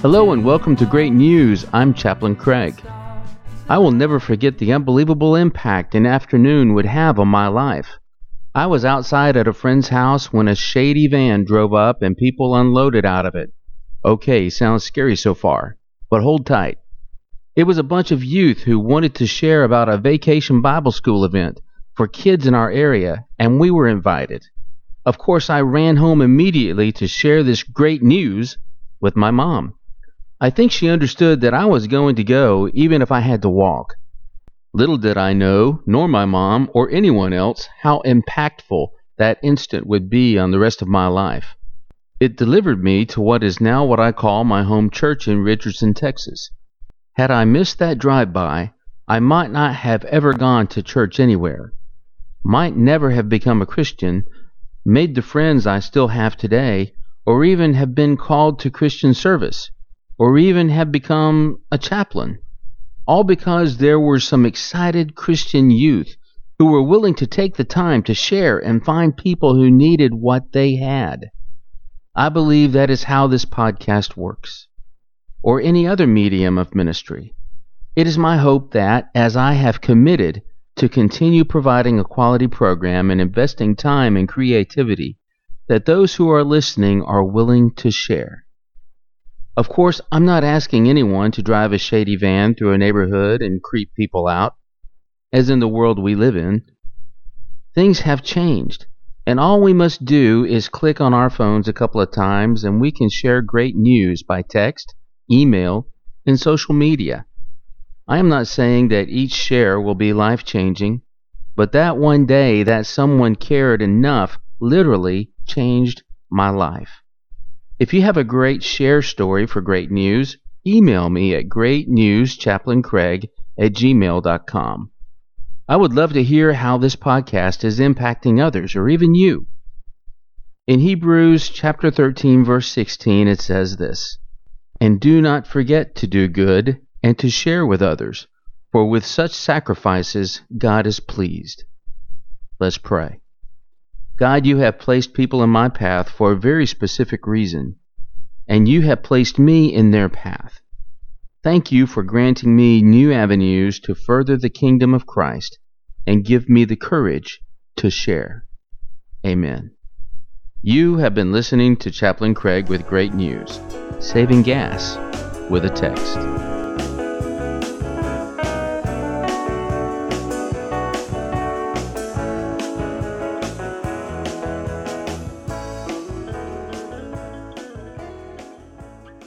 Hello and welcome to Great News. I'm Chaplain Craig. I will never forget the unbelievable impact an afternoon would have on my life. I was outside at a friend's house when a shady van drove up and people unloaded out of it. Okay, sounds scary so far, but hold tight. It was a bunch of youth who wanted to share about a vacation Bible school event for kids in our area, and we were invited. Of course, I ran home immediately to share this great news with my mom. I think she understood that I was going to go even if I had to walk. Little did I know, nor my mom or anyone else, how impactful that instant would be on the rest of my life. It delivered me to what is now what I call my home church in Richardson, Texas. Had I missed that drive by, I might not have ever gone to church anywhere, might never have become a Christian, made the friends I still have today, or even have been called to Christian service, or even have become a chaplain all because there were some excited Christian youth who were willing to take the time to share and find people who needed what they had. I believe that is how this podcast works, or any other medium of ministry. It is my hope that, as I have committed to continue providing a quality program and investing time and creativity, that those who are listening are willing to share. Of course, I'm not asking anyone to drive a shady van through a neighborhood and creep people out, as in the world we live in. Things have changed, and all we must do is click on our phones a couple of times and we can share great news by text, email, and social media. I am not saying that each share will be life changing, but that one day that someone cared enough literally changed my life. If you have a great share story for Great News, email me at greatnewschaplaincraig at gmail.com. I would love to hear how this podcast is impacting others or even you. In Hebrews chapter 13 verse 16 it says this, And do not forget to do good and to share with others, for with such sacrifices God is pleased. Let's pray. God, you have placed people in my path for a very specific reason, and you have placed me in their path. Thank you for granting me new avenues to further the kingdom of Christ and give me the courage to share. Amen. You have been listening to Chaplain Craig with great news, saving gas with a text.